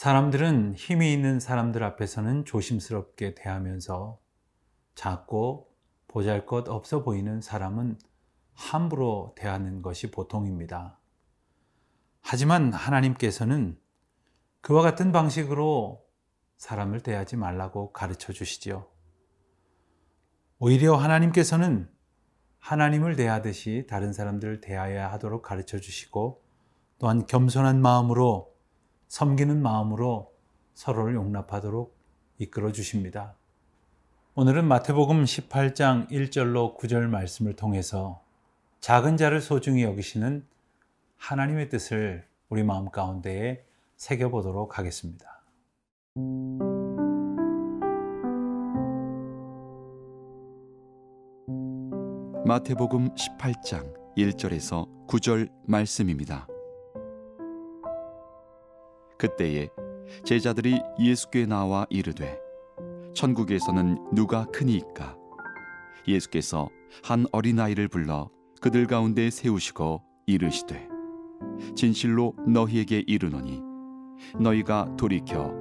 사람들은 힘이 있는 사람들 앞에서는 조심스럽게 대하면서 작고 보잘 것 없어 보이는 사람은 함부로 대하는 것이 보통입니다. 하지만 하나님께서는 그와 같은 방식으로 사람을 대하지 말라고 가르쳐 주시지요. 오히려 하나님께서는 하나님을 대하듯이 다른 사람들을 대하여야 하도록 가르쳐 주시고 또한 겸손한 마음으로 섬기는 마음으로 서로를 용납하도록 이끌어 주십니다. 오늘은 마태복음 18장 1절로 9절 말씀을 통해서 작은 자를 소중히 여기시는 하나님의 뜻을 우리 마음 가운데에 새겨보도록 하겠습니다. 마태복음 18장 1절에서 9절 말씀입니다. 그때에 제자들이 예수께 나와 이르되 천국에서는 누가 크니이까 예수께서 한 어린아이를 불러 그들 가운데 세우시고 이르시되 진실로 너희에게 이르노니 너희가 돌이켜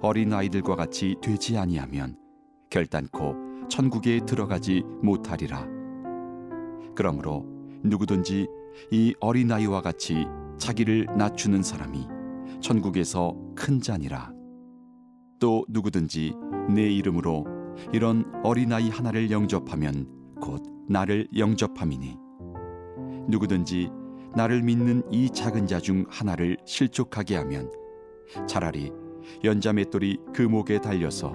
어린아이들과 같이 되지 아니하면 결단코 천국에 들어가지 못하리라. 그러므로 누구든지 이 어린아이와 같이 자기를 낮추는 사람이 천국에서 큰 자니라. 또 누구든지 내 이름으로 이런 어린아이 하나를 영접하면 곧 나를 영접함이니. 누구든지 나를 믿는 이 작은 자 중 하나를 실족하게 하면 차라리 연자 맷돌이 그 목에 달려서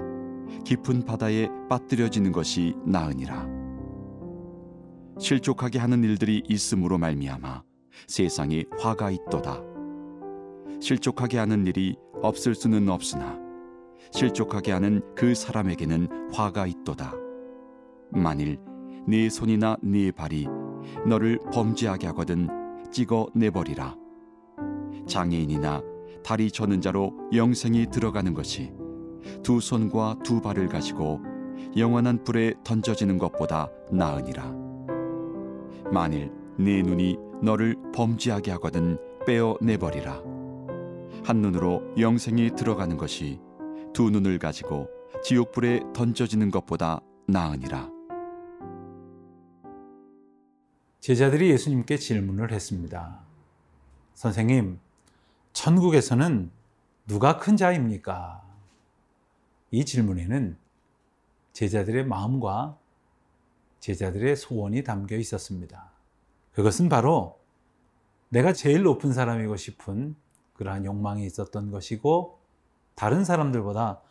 깊은 바다에 빠뜨려지는 것이 나으니라. 실족하게 하는 일들이 있음으로 말미암아 세상에 화가 있도다 실족하게 하는 일이 없을 수는 없으나 실족하게 하는 그 사람에게는 화가 있도다. 만일 네 손이나 네 발이 너를 범죄하게 하거든 찍어 내버리라. 장애인이나 다리 저는 자로 영생이 들어가는 것이 두 손과 두 발을 가지고 영원한 불에 던져지는 것보다 나으니라. 만일 네 눈이 너를 범죄하게 하거든 빼어 내버리라. 한 눈으로 영생이 들어가는 것이 두 눈을 가지고 지옥불에 던져지는 것보다 나으니라. 제자들이 예수님께 질문을 했습니다. 선생님, 천국에서는 누가 큰 자입니까? 이 질문에는 제자들의 마음과 제자들의 소원이 담겨 있었습니다. 그것은 바로 내가 제일 높은 사람이고 싶은 그러한 욕망이 있었던 것이고 다른 사람들보다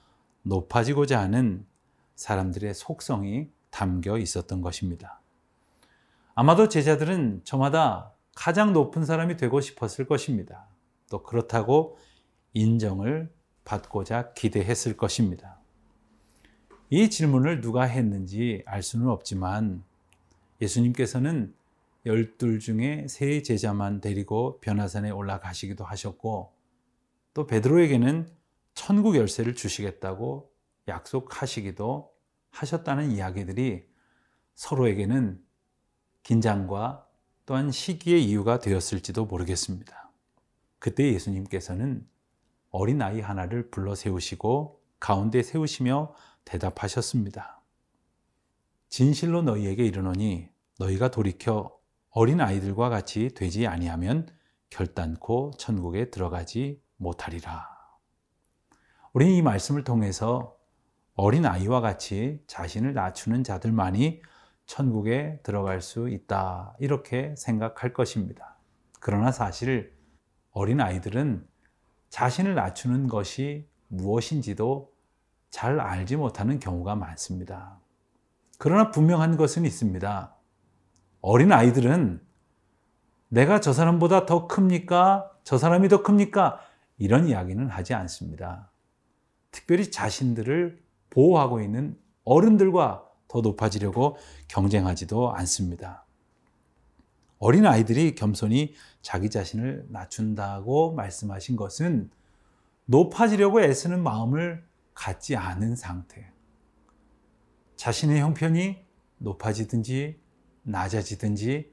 높아지고자 하는 사람들의 속성이 담겨 있었던 것입니다. 아마도 제자들은 저마다 가장 높은 사람이 되고 싶었을 것입니다. 또 그렇다고 인정을 받고자 기대했을 것입니다. 이 질문을 누가 했는지 알 수는 없지만 예수님께서는 열둘 중에 세 제자만 데리고 변화산에 올라가시기도 하셨고 또 베드로에게는 천국 열쇠를 주시겠다고 약속하시기도 하셨다는 이야기들이 서로에게는 긴장과 또한 시기의 이유가 되었을지도 모르겠습니다. 그때 예수님께서는 어린 아이 하나를 불러 세우시고 가운데 세우시며 대답하셨습니다. 진실로 너희에게 이르노니 너희가 돌이켜 어린 아이들과 같이 되지 아니하면 결단코 천국에 들어가지 못하리라. 우리는 이 말씀을 통해서 어린 아이와 같이 자신을 낮추는 자들만이 천국에 들어갈 수 있다. 이렇게 생각할 것입니다. 그러나 사실 어린 아이들은 자신을 낮추는 것이 무엇인지도 잘 알지 못하는 경우가 많습니다. 그러나 분명한 것은 있습니다. 어린 아이들은 내가 저 사람보다 더 큽니까? 저 사람이 더 큽니까? 이런 이야기는 하지 않습니다. 특별히 자신들을 보호하고 있는 어른들과 더 높아지려고 경쟁하지도 않습니다. 어린 아이들이 겸손히 자기 자신을 낮춘다고 말씀하신 것은 높아지려고 애쓰는 마음을 갖지 않은 상태. 자신의 형편이 높아지든지 낮아지든지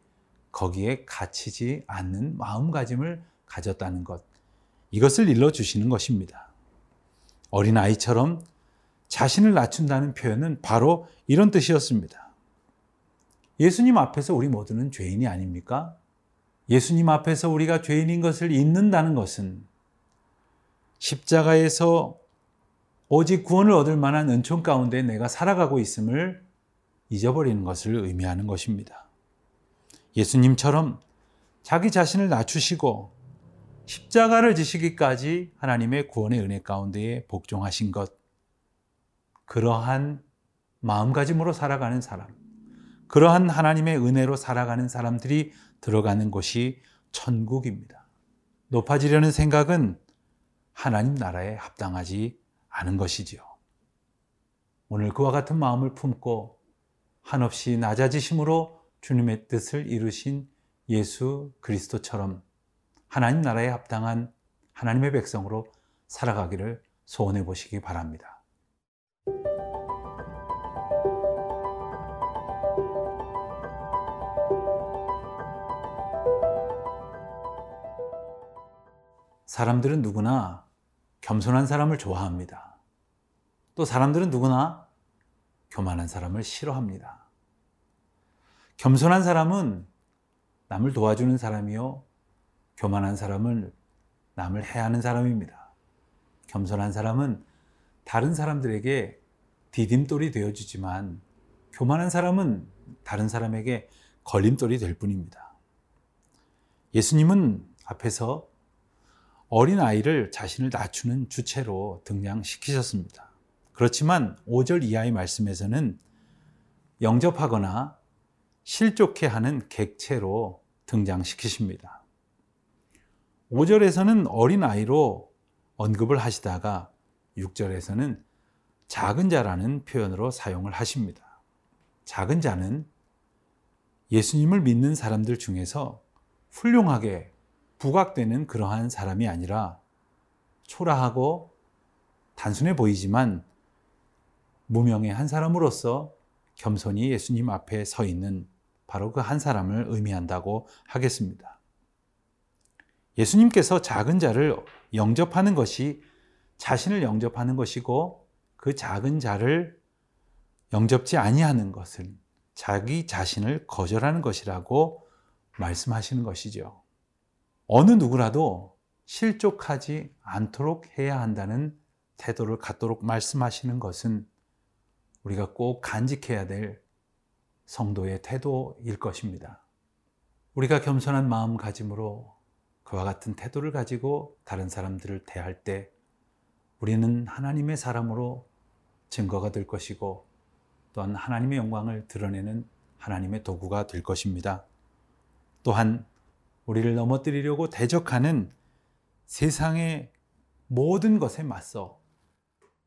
거기에 갇히지 않는 마음가짐을 가졌다는 것. 이것을 일러주시는 것입니다. 어린아이처럼 자신을 낮춘다는 표현은 바로 이런 뜻이었습니다. 예수님 앞에서 우리 모두는 죄인이 아닙니까? 예수님 앞에서 우리가 죄인인 것을 잊는다는 것은 십자가에서 오직 구원을 얻을 만한 은총 가운데 내가 살아가고 있음을 잊어버리는 것을 의미하는 것입니다. 예수님처럼 자기 자신을 낮추시고 십자가를 지시기까지 하나님의 구원의 은혜 가운데에 복종하신 것, 그러한 마음가짐으로 살아가는 사람, 그러한 하나님의 은혜로 살아가는 사람들이 들어가는 곳이 천국입니다. 높아지려는 생각은 하나님 나라에 합당하지 않은 것이지요. 오늘 그와 같은 마음을 품고 한없이 낮아지심으로 주님의 뜻을 이루신 예수 그리스도처럼 하나님 나라에 합당한 하나님의 백성으로 살아가기를 소원해 보시기 바랍니다. 사람들은 누구나 겸손한 사람을 좋아합니다. 또 사람들은 누구나 교만한 사람을 싫어합니다. 겸손한 사람은 남을 도와주는 사람이요. 교만한 사람은 남을 해하는 사람입니다. 겸손한 사람은 다른 사람들에게 디딤돌이 되어주지만 교만한 사람은 다른 사람에게 걸림돌이 될 뿐입니다. 예수님은 앞에서 어린 아이를 자신을 낮추는 주체로 등장시키셨습니다. 그렇지만 5절 이하의 말씀에서는 영접하거나 실족해 하는 객체로 등장시키십니다. 5절에서는 어린 아이로 언급을 하시다가 6절에서는 작은 자라는 표현으로 사용을 하십니다. 작은 자는 예수님을 믿는 사람들 중에서 훌륭하게 부각되는 그러한 사람이 아니라 초라하고 단순해 보이지만 무명의 한 사람으로서 겸손히 예수님 앞에 서 있는 바로 그 한 사람을 의미한다고 하겠습니다. 예수님께서 작은 자를 영접하는 것이 자신을 영접하는 것이고 그 작은 자를 영접지 아니하는 것은 자기 자신을 거절하는 것이라고 말씀하시는 것이죠. 어느 누구라도 실족하지 않도록 해야 한다는 태도를 갖도록 말씀하시는 것은 우리가 꼭 간직해야 될 성도의 태도일 것입니다. 우리가 겸손한 마음가짐으로 그와 같은 태도를 가지고 다른 사람들을 대할 때 우리는 하나님의 사람으로 증거가 될 것이고 또한 하나님의 영광을 드러내는 하나님의 도구가 될 것입니다. 또한 우리를 넘어뜨리려고 대적하는 세상의 모든 것에 맞서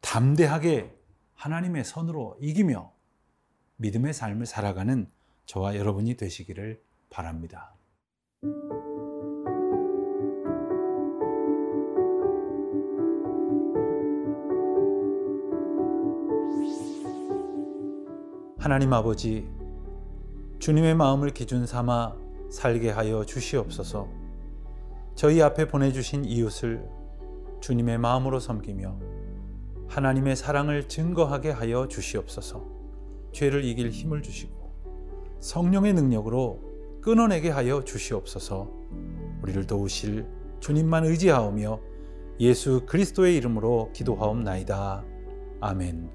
담대하게 하나님의 선으로 이기며 믿음의 삶을 살아가는 저와 여러분이 되시기를 바랍니다. 하나님 아버지, 주님의 마음을 기준 삼아 살게 하여 주시옵소서. 저희 앞에 보내주신 이웃을 주님의 마음으로 섬기며 하나님의 사랑을 증거하게 하여 주시옵소서. 죄를 이길 힘을 주시고 성령의 능력으로 끊어내게 하여 주시옵소서. 우리를 도우실 주님만 의지하오며 예수 그리스도의 이름으로 기도하옵나이다. 아멘.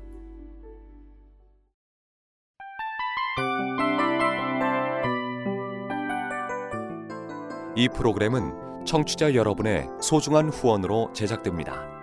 이 프로그램은 청취자 여러분의 소중한 후원으로 제작됩니다.